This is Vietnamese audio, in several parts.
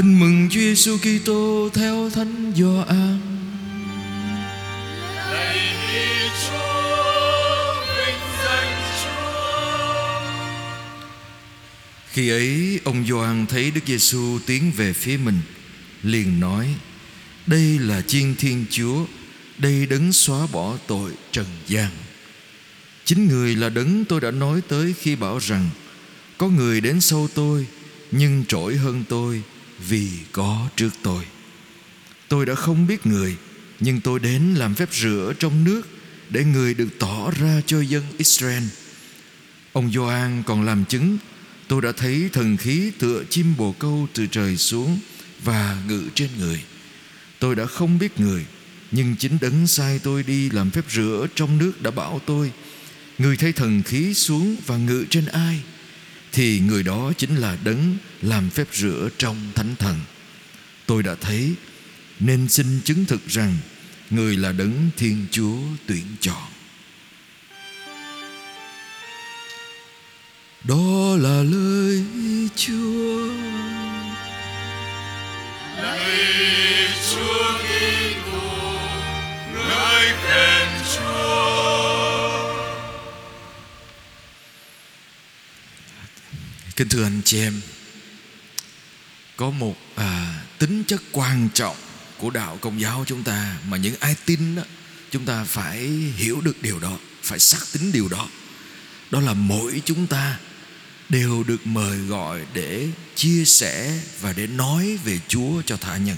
Tin mừng Chúa Giêsu Kitô theo Thánh Gioan. Khi ấy ông Gioan thấy Đức Giêsu tiến về phía mình, liền nói: Đây là chiên Thiên Chúa, đây đấng xóa bỏ tội trần gian. Chính người là đấng tôi đã nói tới khi bảo rằng có người đến sau tôi nhưng trỗi hơn tôi vì có trước tôi. Tôi đã không biết người, nhưng tôi đến làm phép rửa trong nước để người được tỏ ra cho dân Israel. Ông Gioan còn làm chứng, tôi đã thấy thần khí tựa chim bồ câu từ trời xuống và ngự trên người. Tôi đã không biết người, nhưng chính đấng sai tôi đi làm phép rửa trong nước đã bảo tôi, Người thấy thần khí xuống và ngự trên ai thì người đó chính là đấng làm phép rửa trong thánh thần. Tôi đã thấy Nên xin chứng thực rằng Người là đấng Thiên Chúa tuyển chọn. Đó là lời Chúa. Lạy Chúa Kitô, ngài khen Chúa. Kính thưa anh chị em Có một à, tính chất quan trọng của đạo công giáo chúng ta Mà những ai tin đó, chúng ta phải hiểu được điều đó Phải xác tín điều đó Đó là mỗi chúng ta đều được mời gọi để chia sẻ và để nói về Chúa cho tha nhân.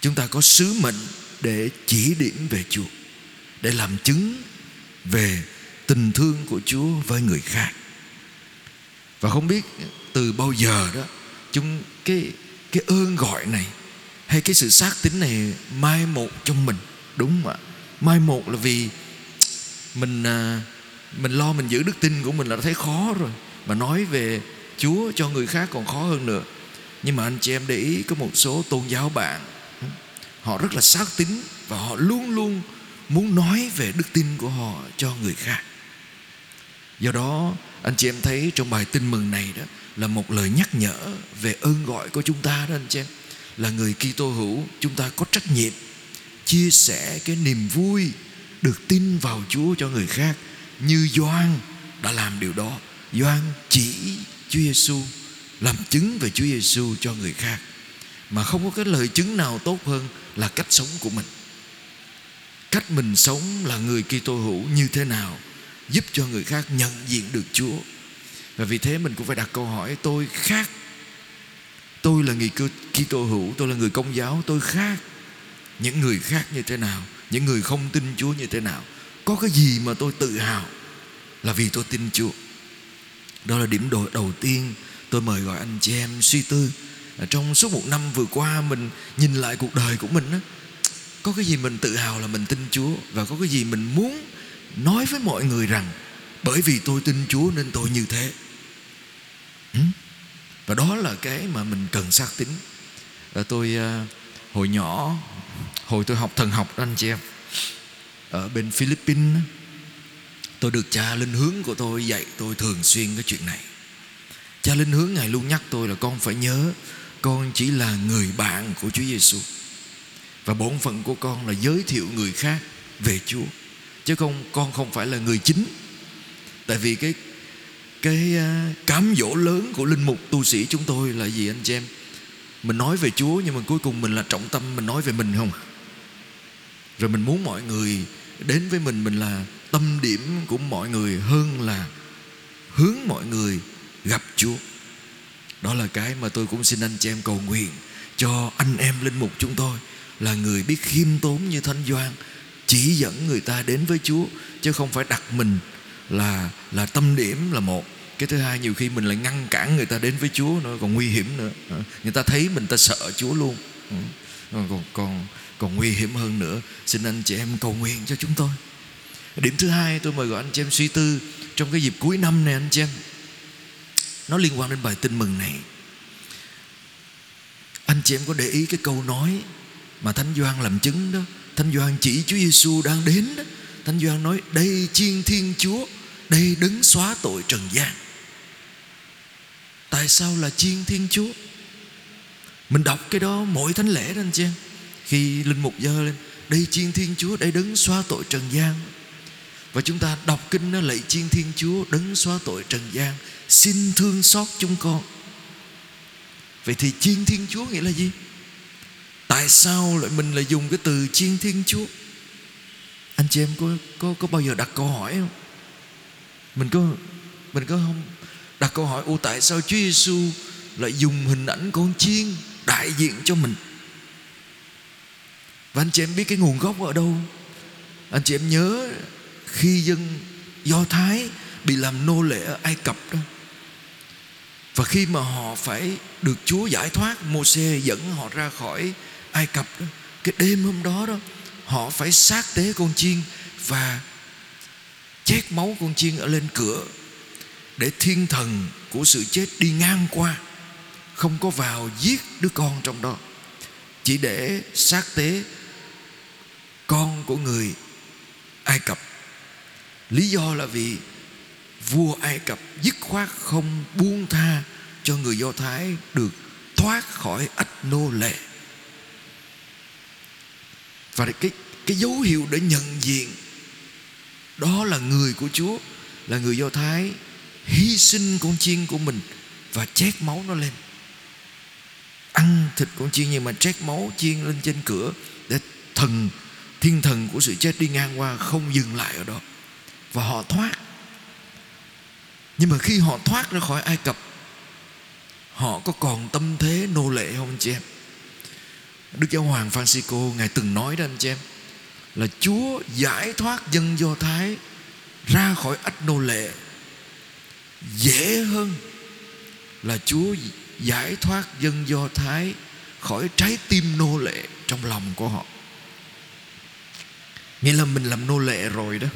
Chúng ta có sứ mệnh để chỉ điểm về Chúa, để làm chứng về tình thương của Chúa với người khác. Và không biết từ bao giờ đó, chúng cái cái ơn gọi này hay cái sự xác tín này mai một trong mình, đúng không ạ? Mai một là vì mình à, mình lo mình giữ đức tin của mình là thấy khó rồi, mà nói về Chúa cho người khác còn khó hơn nữa nhưng mà anh chị em để ý có một số tôn giáo bạn ừ, họ rất là xác tín và họ luôn luôn muốn nói về đức tin của họ cho người khác do đó anh chị em thấy trong bài tin mừng này đó là một lời nhắc nhở về ơn gọi của chúng ta đó anh chị em. Là người Kitô hữu, chúng ta có trách nhiệm chia sẻ cái niềm vui được tin vào Chúa cho người khác. Như Gioan đã làm điều đó. Gioan chỉ Chúa Giêsu làm chứng về Chúa Giêsu cho người khác. Mà không có cái lời chứng nào tốt hơn là cách sống của mình. Cách mình sống là người Kitô hữu như thế nào? Giúp cho người khác nhận diện được Chúa. Và vì thế mình cũng phải đặt câu hỏi tôi khác. Tôi là người Kitô hữu tôi là người công giáo tôi khác những người khác như thế nào những người không tin Chúa như thế nào? Có cái gì mà tôi tự hào là vì tôi tin Chúa? Đó là điểm đầu, đầu tiên tôi mời gọi anh chị em suy tư. Trong suốt một năm vừa qua mình nhìn lại cuộc đời của mình đó, có cái gì mình tự hào là mình tin Chúa? Và có cái gì mình muốn nói với mọi người rằng, bởi vì tôi tin Chúa nên tôi như thế. Ừ? Và đó là cái mà mình cần xác tín. Ờ, tôi ờ, hồi nhỏ, hồi tôi học thần học đó, anh chị em, ở bên Philippines tôi được cha linh hướng của tôi dạy tôi thường xuyên cái chuyện này. Cha linh hướng ngài luôn nhắc tôi là con phải nhớ, con chỉ là người bạn của Chúa Giêsu và bổn phận của con là giới thiệu người khác về Chúa chứ không, con không phải là người chính. Tại vì cái cái à, cám dỗ lớn của linh mục tu sĩ chúng tôi là gì anh chị em? Mình nói về Chúa nhưng mà cuối cùng mình là trọng tâm, mình nói về mình không? Rồi mình muốn mọi người đến với mình mình là tâm điểm của mọi người hơn là hướng mọi người gặp Chúa. Đó là cái mà tôi cũng xin anh chị em cầu nguyện cho anh em linh mục chúng tôi là người biết khiêm tốn như Thánh Doan chỉ dẫn người ta đến với Chúa, chứ không phải đặt mình là là tâm điểm là một. Cái thứ hai, nhiều khi mình lại ngăn cản người ta đến với Chúa nữa, còn nguy hiểm nữa. Ờ, người ta thấy mình ta sợ Chúa luôn. Ờ, ờ, còn còn còn nguy hiểm hơn nữa. Xin anh chị em cầu nguyện cho chúng tôi. Điểm thứ hai, tôi mời gọi anh chị em suy tư trong cái dịp cuối năm này anh chị em. Nó liên quan đến bài tin mừng này. Anh chị em có để ý cái câu nói mà thánh doan làm chứng đó thánh doan chỉ chúa giêsu đang đến đó. Thánh doan nói, đây chiên thiên chúa, đây đứng xóa tội trần gian. Tại sao là chiên thiên chúa? Mình đọc cái đó mỗi thánh lễ đó anh chị em. Khi linh mục dơ lên, đây chiên thiên chúa, đây đấng xóa tội trần gian. Và chúng ta đọc kinh nó lạy chiên thiên chúa đấng xóa tội trần gian, xin thương xót chúng con. Vậy thì chiên thiên chúa nghĩa là gì? Tại sao lại mình lại dùng cái từ chiên thiên chúa? Anh chị em có có có bao giờ đặt câu hỏi không? Mình có mình có không? Đặt câu hỏi ô tại sao Chúa Giêsu lại dùng hình ảnh con chiên đại diện cho mình? Và anh chị em biết cái nguồn gốc ở đâu anh chị em nhớ khi dân Do Thái bị làm nô lệ ở Ai Cập đó. Và khi mà họ phải được Chúa giải thoát Mô-xê dẫn họ ra khỏi Ai Cập đó. Cái đêm hôm đó đó, họ phải sát tế con chiên và chết máu con chiên ở lên cửa để thiên thần của sự chết đi ngang qua. Không có vào giết đứa con trong đó. Chỉ để sát tế con của người Ai Cập. Lý do là vì vua Ai Cập dứt khoát không buông tha cho người Do Thái được thoát khỏi ách nô lệ và cái cái dấu hiệu để nhận diện đó là người của Chúa, là người Do Thái, hy sinh con chiên của mình và chét máu nó lên. Ăn thịt con chiên nhưng mà chét máu chiên lên trên cửa để thần, thiên thần của sự chết đi ngang qua không dừng lại ở đó. Và họ thoát. Nhưng mà khi họ thoát ra khỏi Ai Cập, họ có còn tâm thế nô lệ không chị em? Đức Giáo Hoàng Francisco Ngài từng nói đó anh chị em, Là Chúa giải thoát dân Do Thái Ra khỏi ách nô lệ. Dễ hơn Là Chúa giải thoát dân Do Thái Khỏi trái tim nô lệ trong lòng của họ. Nghĩa là mình làm nô lệ rồi đó.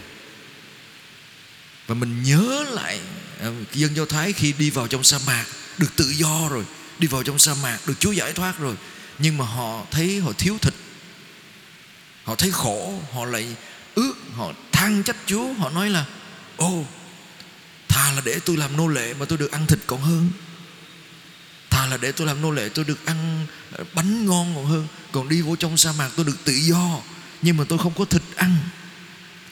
Và mình nhớ lại à, Dân Do Thái khi đi vào trong sa mạc Được tự do rồi, Đi vào trong sa mạc Được Chúa giải thoát rồi nhưng mà họ thấy họ thiếu thịt. Họ thấy khổ, họ lại ước, họ than trách chúa. Họ nói là, ô thà là để tôi làm nô lệ mà tôi được ăn thịt còn hơn. Thà là để tôi làm nô lệ, tôi được ăn ờ, bánh ngon còn hơn. Còn đi vô trong sa mạc tôi được tự do, nhưng mà tôi không có thịt ăn.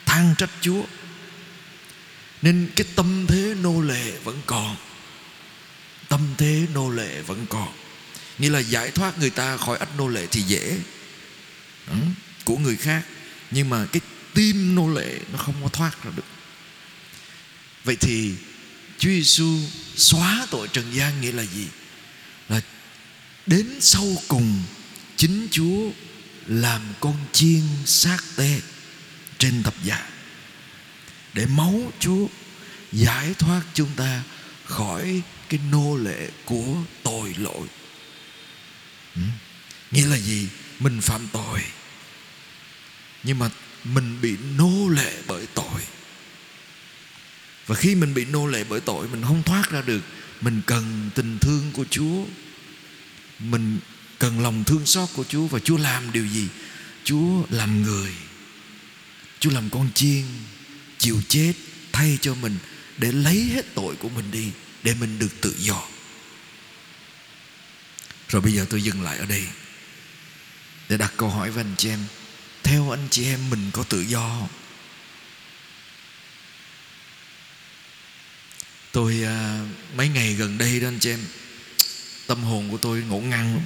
Than trách chúa. Nên cái tâm thế nô lệ vẫn còn. Tâm thế nô lệ vẫn còn. Nghĩa là giải thoát người ta khỏi ách nô lệ thì dễ. Ừ, Của người khác. Nhưng mà cái tim nô lệ Nó không có thoát ra được. Vậy thì Chúa Giêsu xóa tội trần gian nghĩa là gì? Là đến sau cùng Chính Chúa làm con chiên xác tê Trên thập giá Để máu Chúa giải thoát chúng ta khỏi cái nô lệ của tội lỗi nghĩa là gì? Mình phạm tội. Nhưng mà mình bị nô lệ bởi tội. Và khi mình bị nô lệ bởi tội, mình không thoát ra được. Mình cần tình thương của chúa. Mình cần lòng thương xót của chúa. Và chúa làm điều gì? Chúa làm người. Chúa làm con chiên, chịu chết, thay cho mình để lấy hết tội của mình đi, để mình được tự do rồi bây giờ tôi dừng lại ở đây Để đặt câu hỏi với anh chị em. Theo anh chị em mình có tự do không? Tôi à, mấy ngày gần đây đó anh chị em Tâm hồn của tôi ngổn ngang lắm.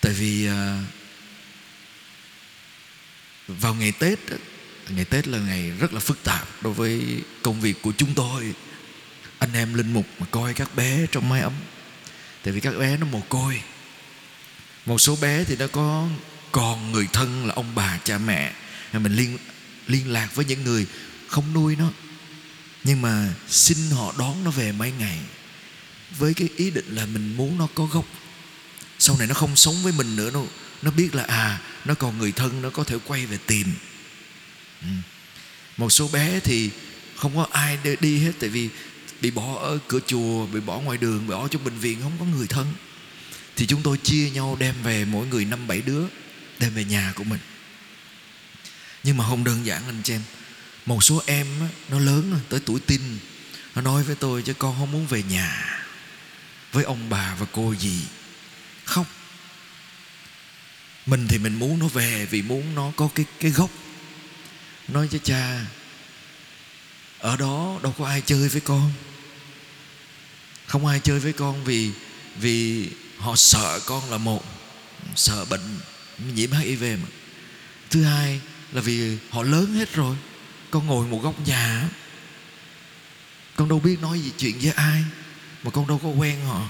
Tại vì à, Vào ngày Tết Ngày Tết là ngày rất là phức tạp Đối với công việc của chúng tôi. Anh em linh mục mà coi các bé trong mái ấm tại vì các bé nó mồ côi. Một số bé thì nó có còn người thân là ông bà, cha mẹ. Mình liên liên lạc với những người không nuôi nó. Nhưng mà xin họ đón nó về mấy ngày với cái ý định là mình muốn nó có gốc. Sau này nó không sống với mình nữa đâu nó biết là à nó còn người thân, nó có thể quay về tìm. Ừ. một số bé thì không có ai đi hết, tại vì bị bỏ ở cửa chùa, bị bỏ ngoài đường, bị bỏ trong bệnh viện, không có người thân. Thì chúng tôi chia nhau đem về mỗi người năm bảy đứa, đem về nhà của mình. Nhưng mà không đơn giản, anh chị em. Một số em nó lớn rồi, tới tuổi tin nó nói với tôi, chứ con không muốn về nhà với ông bà và cô gì. Khóc. Mình thì mình muốn nó về vì muốn nó có cái cái gốc. Nói cho cha ở đó đâu có ai chơi với con. Không ai chơi với con vì vì họ sợ con là một, sợ bệnh nhiễm hiv mà. Thứ hai là vì họ lớn hết rồi. Con ngồi một góc nhà. Con đâu biết nói gì chuyện với ai, mà con đâu có quen họ.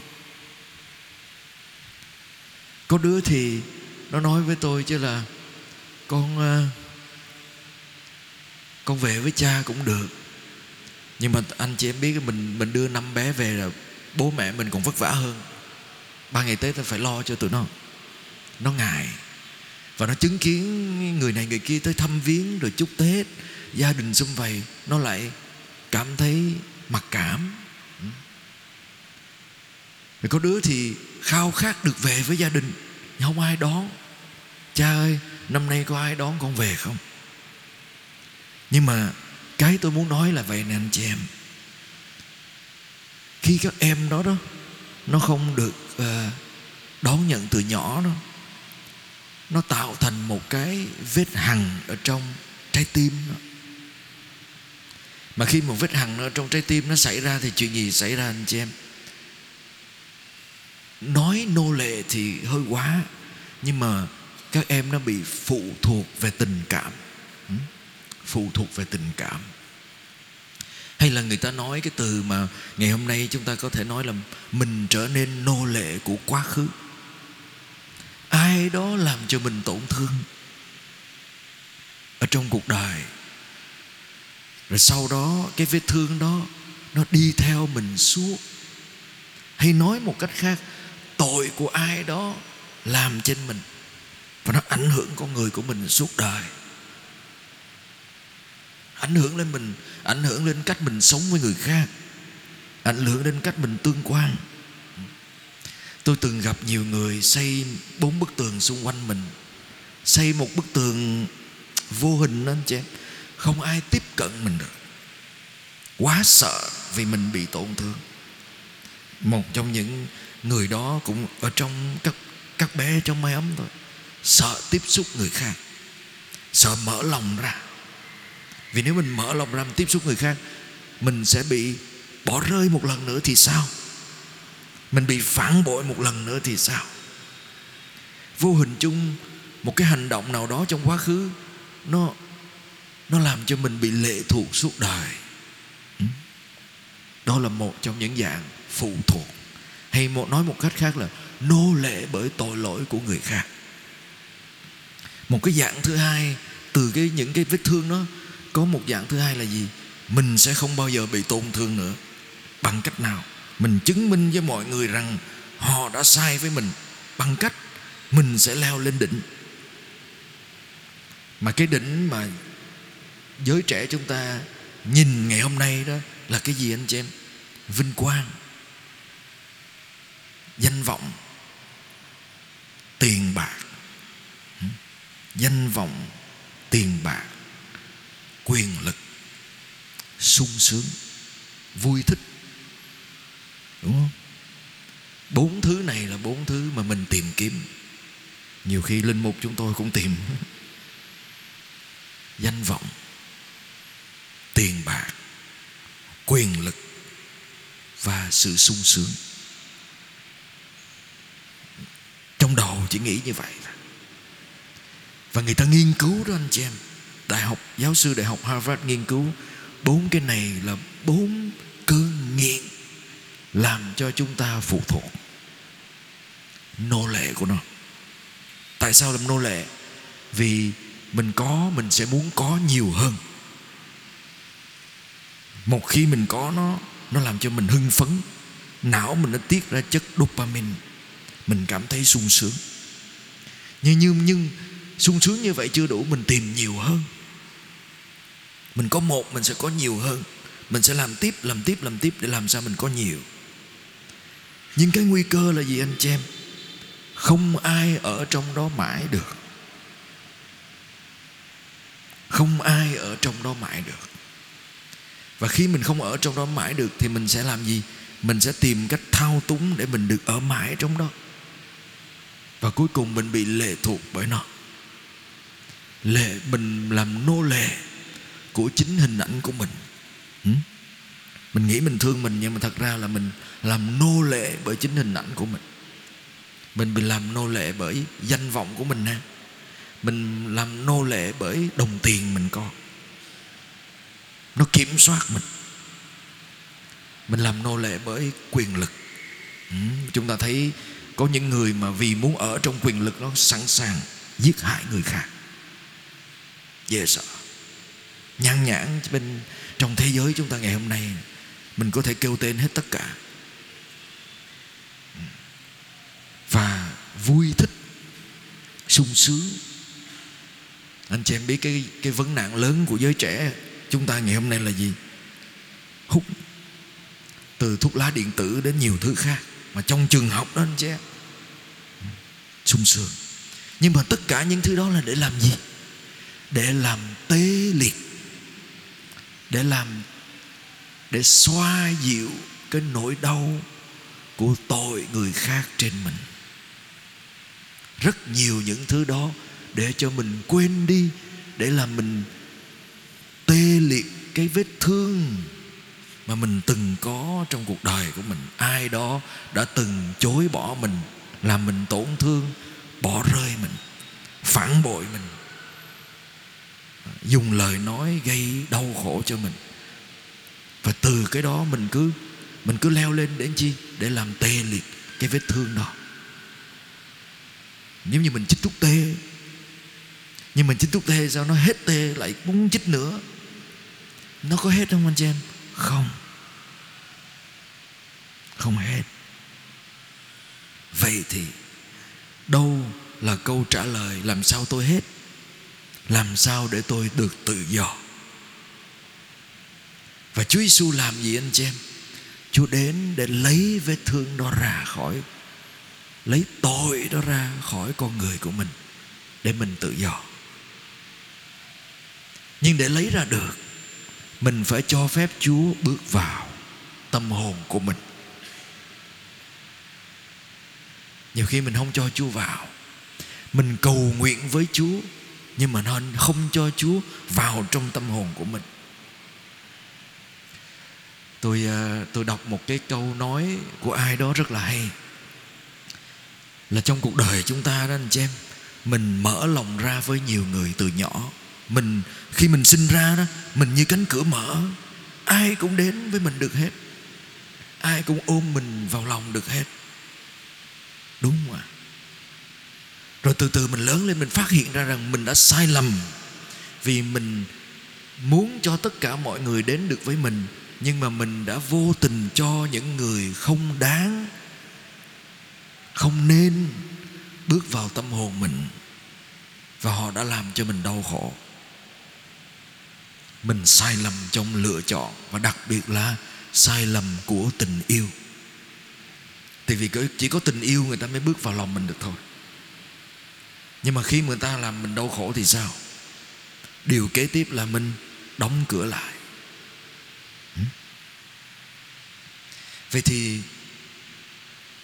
Có đứa thì nó nói với tôi chứ là con ờ, con về với cha cũng được nhưng mà anh chị em biết mình mình đưa năm bé về là bố mẹ mình còn vất vả hơn. Ba ngày tết ta phải lo cho tụi nó. Nó ngại. Và nó chứng kiến người này người kia tới thăm viếng rồi chúc tết, gia đình xung vầy. Nó lại cảm thấy mặc cảm. Ừ. Rồi có đứa thì khao khát được về với gia đình. Nhưng không ai đón. Cha ơi, năm nay có ai đón con về không? Nhưng mà cái tôi muốn nói là vậy nè anh chị em khi các em đó đó nó không được uh, đón nhận từ nhỏ đó nó tạo thành một cái vết hằn ở trong trái tim đó. mà khi một vết hằn ở trong trái tim nó xảy ra thì chuyện gì xảy ra anh chị em nói nô lệ thì hơi quá nhưng mà các em nó bị phụ thuộc về tình cảm ừ? Phụ thuộc về tình cảm. Hay là người ta nói cái từ mà ngày hôm nay chúng ta có thể nói là mình trở nên nô lệ của quá khứ. Ai đó làm cho mình tổn thương ở trong cuộc đời. Rồi sau đó cái vết thương đó nó đi theo mình suốt hay nói một cách khác, tội của ai đó làm trên mình và nó ảnh hưởng con người của mình suốt đời ảnh hưởng lên mình, ảnh hưởng lên cách mình sống với người khác, ảnh hưởng đến cách mình tương quan. Tôi từng gặp nhiều người xây bốn bức tường xung quanh mình, xây một bức tường vô hình anh chị em. Không ai tiếp cận mình được. Quá sợ vì mình bị tổn thương. Một trong những người đó cũng ở trong các các bé trong mái ấm thôi. Sợ tiếp xúc người khác. Sợ mở lòng ra vì nếu mình mở lòng ra mình tiếp xúc người khác, mình sẽ bị bỏ rơi một lần nữa thì sao? Mình bị phản bội một lần nữa thì sao? Vô hình chung, một cái hành động nào đó trong quá khứ, nó nó làm cho mình bị lệ thuộc suốt đời. Ừ. Đó là một trong những dạng phụ thuộc. Hay một, nói một cách khác là nô lệ bởi tội lỗi của người khác. Một cái dạng thứ hai, từ cái, những cái vết thương đó có một dạng thứ hai là gì? Mình sẽ không bao giờ bị tổn thương nữa. Bằng cách nào? Mình chứng minh với mọi người rằng họ đã sai với mình. Bằng cách mình sẽ leo lên đỉnh. Mà cái đỉnh mà giới trẻ chúng ta nhìn ngày hôm nay đó là cái gì anh chị em? Vinh quang, danh vọng, tiền bạc. Danh vọng, tiền bạc quyền lực, sung sướng, vui thích. Đúng không? Bốn thứ này là bốn thứ mà mình tìm kiếm. Nhiều khi linh mục chúng tôi cũng tìm. Danh vọng, tiền bạc, quyền lực và sự sung sướng. Trong đầu chỉ nghĩ như vậy và người ta nghiên cứu đó anh chị em, đại học giáo sư đại học Harvard nghiên cứu, bốn cái này là bốn cơn nghiện làm cho chúng ta phụ thuộc nô lệ của nó. Tại sao làm nô lệ? Vì mình có, mình sẽ muốn có nhiều hơn. Một khi mình có nó nó làm cho mình hưng phấn, não mình nó tiết ra chất dopamine, mình cảm thấy sung sướng. Nhưng nhưng nhưng sung sướng như vậy chưa đủ, mình tìm nhiều hơn mình có một, mình sẽ có nhiều hơn. Mình sẽ làm tiếp làm tiếp làm tiếp để làm sao mình có nhiều. Nhưng cái nguy cơ là gì anh chị em? Không ai ở trong đó mãi được. Không ai ở trong đó mãi được. Và khi mình không ở trong đó mãi được thì mình sẽ làm gì? Mình sẽ tìm cách thao túng để mình được ở mãi trong đó. Và cuối cùng mình bị lệ thuộc bởi nó. Lệ mình làm nô lệ của chính hình ảnh của mình. Ừ? Mình nghĩ mình thương mình nhưng mà thật ra là mình làm nô lệ bởi chính hình ảnh của mình. Mình bị làm nô lệ bởi danh vọng của mình nè mình làm nô lệ bởi đồng tiền mình có. Nó kiểm soát mình. Mình làm nô lệ bởi quyền lực. Ừ, chúng ta thấy có những người mà vì muốn ở trong quyền lực nó sẵn sàng giết hại người khác. Dễ sợ nhan nhãn bên, trong thế giới chúng ta ngày hôm nay, mình có thể kêu tên hết tất cả. Và vui thích, sung sướng. Anh chị em biết cái cái vấn nạn lớn của giới trẻ chúng ta ngày hôm nay là gì? Hút. Từ thuốc lá điện tử đến nhiều thứ khác. Mà trong trường học đó, anh chị em, sung sướng. Nhưng mà tất cả những thứ đó là để làm gì? Để làm tê liệt để làm, để xoa dịu cái nỗi đau của tội người khác trên mình. Rất nhiều những thứ đó để cho mình quên đi, để làm mình tê liệt cái vết thương mà mình từng có trong cuộc đời của mình. Ai đó đã từng chối bỏ mình, làm mình tổn thương, bỏ rơi mình, phản bội mình dùng lời nói gây đau khổ cho mình. Và từ cái đó mình cứ mình cứ leo lên đến chi? Để làm tê liệt cái vết thương đó. Nếu như mình chích thuốc tê. Nhưng mình chích thuốc tê sao nó hết tê lại muốn chích nữa? Nó có hết không anh chị em? Không. Không hết. Vậy thì đâu là câu trả lời làm sao tôi hết? Làm sao để tôi được tự do? Và Chúa Giêsu làm gì anh chị em? Chúa đến để lấy vết thương đó ra khỏi, Lấy tội đó ra khỏi con người của mình Để mình tự do. Nhưng để lấy ra được, Mình phải cho phép Chúa bước vào Tâm hồn của mình. Nhiều khi mình không cho Chúa vào, Mình cầu nguyện với Chúa nhưng mà nó không cho Chúa vào trong tâm hồn của mình. Tôi ờ, tôi đọc một cái câu nói của ai đó rất là hay. Là trong cuộc đời chúng ta đó anh chị em, mình mở lòng ra với nhiều người từ nhỏ. Mình, khi mình sinh ra đó, mình như cánh cửa mở. Ai cũng đến với mình được hết. Ai cũng ôm mình vào lòng được hết. Đúng không ạ? Rồi từ từ mình lớn lên, mình phát hiện ra rằng mình đã sai lầm. Vì mình muốn cho tất cả mọi người đến được với mình, nhưng mà mình đã vô tình cho những người không đáng, không nên bước vào tâm hồn mình. Và họ đã làm cho mình đau khổ. Mình sai lầm trong lựa chọn, và đặc biệt là sai lầm của tình yêu. Thì vì chỉ có tình yêu người ta mới bước vào lòng mình được thôi nhưng mà khi người ta làm mình đau khổ thì sao? Điều kế tiếp là mình đóng cửa lại. Ừ. Vậy thì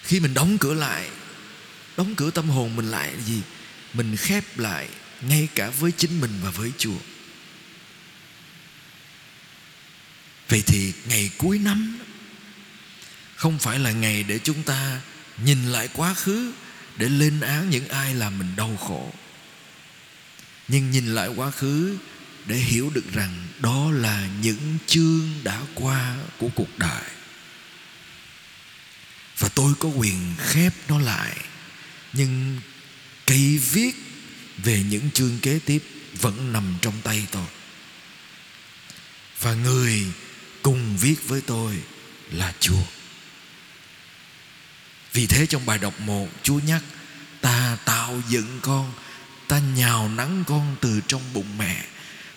khi mình đóng cửa lại, đóng cửa tâm hồn mình lại là gì mình khép lại ngay cả với chính mình và với chùa. vậy thì ngày cuối năm, không phải là ngày để chúng ta nhìn lại quá khứ để lên án những ai làm mình đau khổ. Nhưng nhìn lại quá khứ để hiểu được rằng đó là những chương đã qua của cuộc đời. Và tôi có quyền khép nó lại, nhưng cây viết về những chương kế tiếp vẫn nằm trong tay tôi. Và người cùng viết với tôi là Chúa. Vì thế trong bài đọc 1 Chúa nhắc, Ta tạo dựng con, Ta nhào nắng con từ trong bụng mẹ,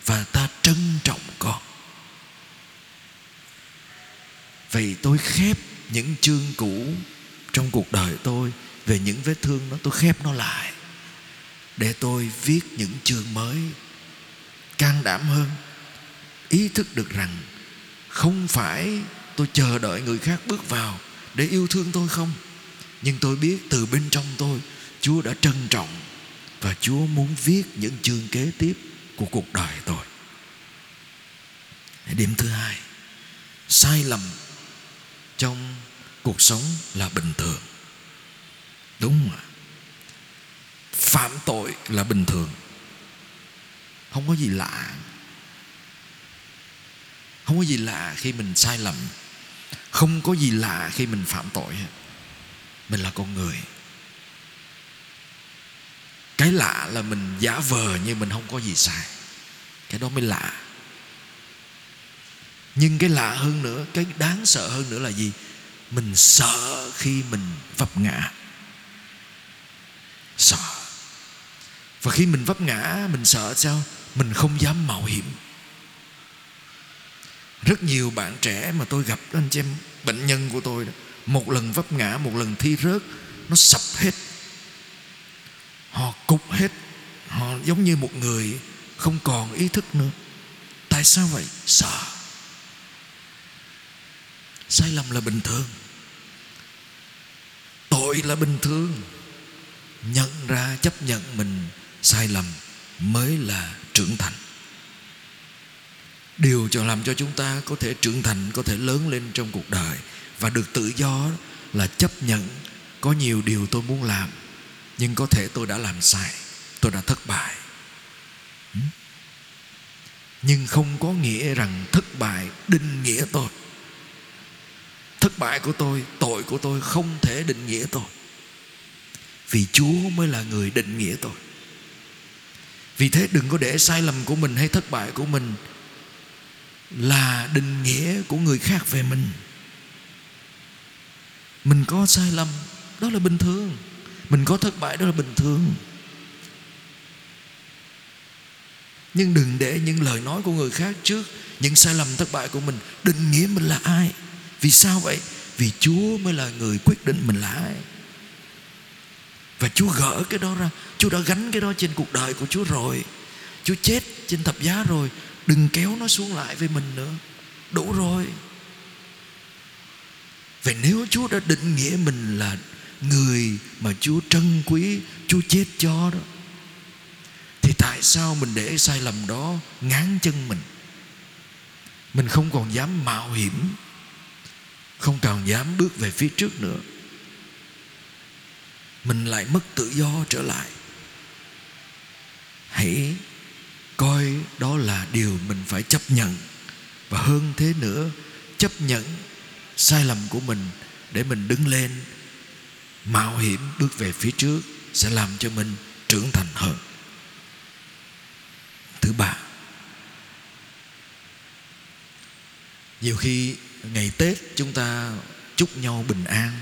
Và ta trân trọng con. Vậy tôi khép những chương cũ trong cuộc đời tôi về những vết thương đó, tôi khép nó lại để tôi viết những chương mới can đảm hơn. Ý thức được rằng không phải tôi chờ đợi người khác bước vào để yêu thương tôi không nhưng tôi biết từ bên trong tôi Chúa đã trân trọng và Chúa muốn viết những chương kế tiếp của cuộc đời tôi. Điểm thứ hai, sai lầm trong cuộc sống là bình thường. Đúng mà. Phạm tội là bình thường. Không có gì lạ. Không có gì lạ khi mình sai lầm. Không có gì lạ khi mình phạm tội. Mình là con người. Cái lạ là mình giả vờ như mình không có gì sai. Cái đó mới lạ. Nhưng cái lạ hơn nữa cái đáng sợ hơn nữa là gì? Mình sợ khi mình vấp ngã. Sợ. Và khi mình vấp ngã mình sợ sao? Mình không dám mạo hiểm. Rất nhiều bạn trẻ mà tôi gặp đó anh chị em bệnh nhân của tôi đó, một lần vấp ngã, một lần thi rớt, nó sập hết. Họ cục hết. Họ giống như một người không còn ý thức nữa. Tại sao vậy? Sợ. Sai lầm là bình thường. Tội là bình thường. Nhận ra, chấp nhận mình sai lầm mới là trưởng thành. Điều cho làm cho chúng ta có thể trưởng thành, có thể lớn lên trong cuộc đời và được tự do là chấp nhận có nhiều điều tôi muốn làm, nhưng có thể tôi đã làm sai, tôi đã thất bại. Ừ. Nhưng không có nghĩa rằng thất bại định nghĩa tôi. Thất bại của tôi, tội của tôi không thể định nghĩa tôi. Vì chúa mới là người định nghĩa tôi. Vì thế đừng có để sai lầm của mình hay thất bại của mình là định nghĩa của người khác về mình mình có sai lầm, đó là bình thường. Mình có thất bại, đó là bình thường. Nhưng đừng để những lời nói của người khác trước những sai lầm thất bại của mình. Định nghĩa mình là ai? Vì sao vậy? Vì chúa mới là người quyết định mình là ai. Và chúa gỡ cái đó ra. Chúa đã gánh cái đó trên cuộc đời của chúa rồi. Chúa chết trên thập giá rồi. Đừng kéo nó xuống lại với mình nữa. Đủ rồi vậy nếu chúa đã định nghĩa mình là người mà Chúa trân quý, Chúa chết cho đó, thì tại sao mình để sai lầm đó ngán chân mình? Mình không còn dám mạo hiểm, không còn dám bước về phía trước nữa. Mình lại mất tự do trở lại. Hãy coi đó là điều mình phải chấp nhận. Và hơn thế nữa, chấp nhận sai lầm của mình để mình đứng lên. Mạo hiểm bước về phía trước sẽ làm cho mình trưởng thành hơn. Thứ ba nhiều khi ngày tết chúng ta chúc nhau bình an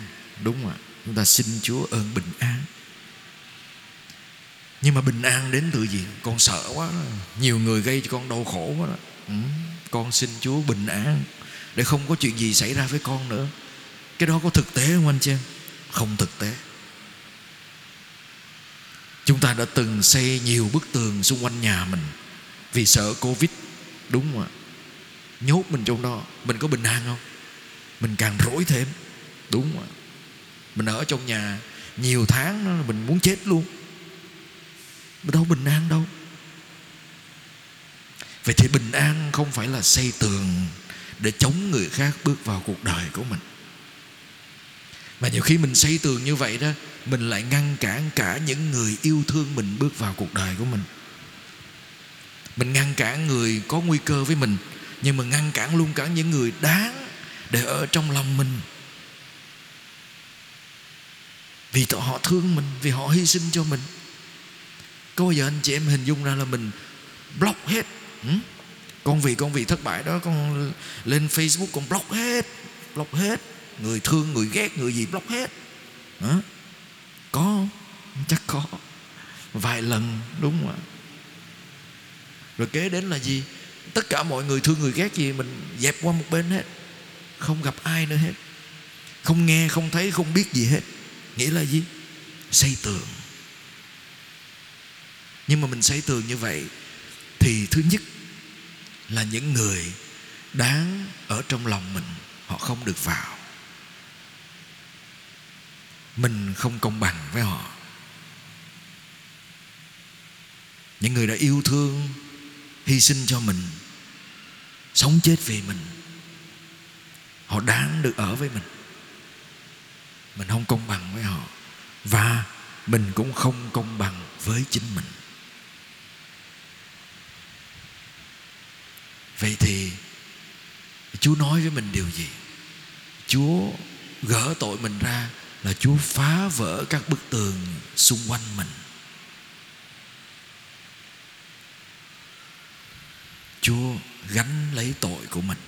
đúng không ạ? Chúng ta xin chúa ơn bình an. Nhưng mà bình an đến từ gì? Con sợ quá nhiều người gây cho con đau khổ quá đó. Ừ, con xin chúa bình an để không có chuyện gì xảy ra với con nữa. Cái đó có thực tế không anh chị em không thực tế. Chúng ta đã từng xây nhiều bức tường xung quanh nhà mình vì sợ covid. Đúng không ạ? Nhốt mình trong đó. Mình có bình an không? Mình càng rối thêm. Đúng không ạ? Mình ở trong nhà nhiều tháng đó mình muốn chết luôn. Mình đâu bình an đâu. Vậy thì bình an không phải là xây tường để chống người khác bước vào cuộc đời của mình. Mà nhiều khi mình xây tường như vậy đó, mình lại ngăn cản cả những người yêu thương mình bước vào cuộc đời của mình. Mình ngăn cản người có nguy cơ với mình, nhưng mà ngăn cản luôn cả những người đáng để ở trong lòng mình. Vì họ thương mình, vì họ hy sinh cho mình. Có bao giờ anh chị em hình dung ra là mình block hết ừ? Con vì con vì thất bại đó, con lên facebook, con block hết block hết. Người thương, người ghét, người gì block hết. Hả? có, chắc có. Vài lần, đúng không ạ? Rồi kế đến là gì? Tất cả mọi người thương, người ghét gì mình dẹp qua một bên hết. Không gặp ai nữa hết. Không nghe, không thấy, không biết gì hết. Nghĩa là gì? Xây tường. Nhưng mà mình xây tường như vậy thì thứ nhất là những người đáng ở trong lòng mình, họ không được vào. Mình không công bằng với họ. Những người đã yêu thương, hy sinh cho mình, sống chết vì mình, họ đáng được ở với mình. Mình không công bằng với họ và mình cũng không công bằng với chính mình. Vậy thì chúa nói với mình điều gì chúa gỡ tội mình ra là chúa phá vỡ các bức tường xung quanh mình chúa gánh lấy tội của mình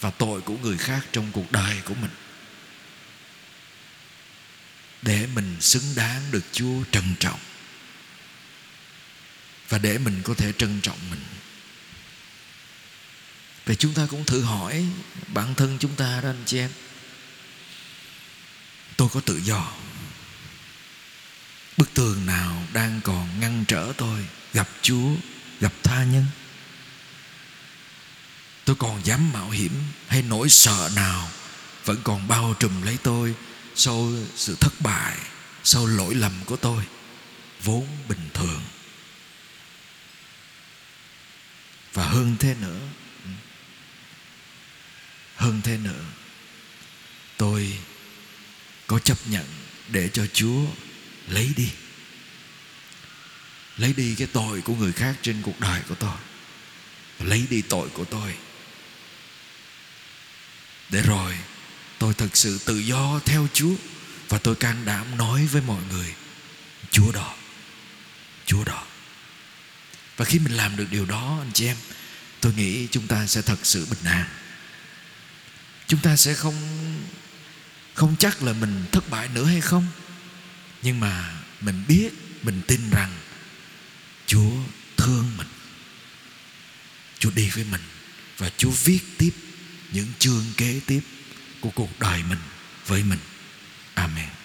và tội của người khác trong cuộc đời của mình để mình xứng đáng được Chúa trân trọng và để mình có thể trân trọng mình. Vậy chúng ta cũng thử hỏi bản thân chúng ta đó anh chị em. Tôi có tự do. Bức tường nào đang còn ngăn trở tôi gặp Chúa, gặp tha nhân? Tôi còn dám mạo hiểm hay nỗi sợ nào vẫn còn bao trùm lấy tôi sau sự thất bại sau lỗi lầm của tôi vốn bình thường và hơn thế nữa hơn thế nữa, tôi có chấp nhận để cho chúa lấy đi. Lấy đi cái tội của người khác trên cuộc đời của tôi. Lấy đi tội của tôi. Để rồi tôi thật sự tự do theo Chúa và tôi can đảm nói với mọi người, Chúa đó Chúa đó. Và khi mình làm được điều đó, anh chị em, tôi nghĩ chúng ta sẽ thật sự bình an chúng ta sẽ không không chắc là mình thất bại nữa hay không. Nhưng mà mình biết, mình tin rằng Chúa thương mình. Chúa đi với mình và Chúa viết tiếp những chương kế tiếp của cuộc đời mình với mình. Amen.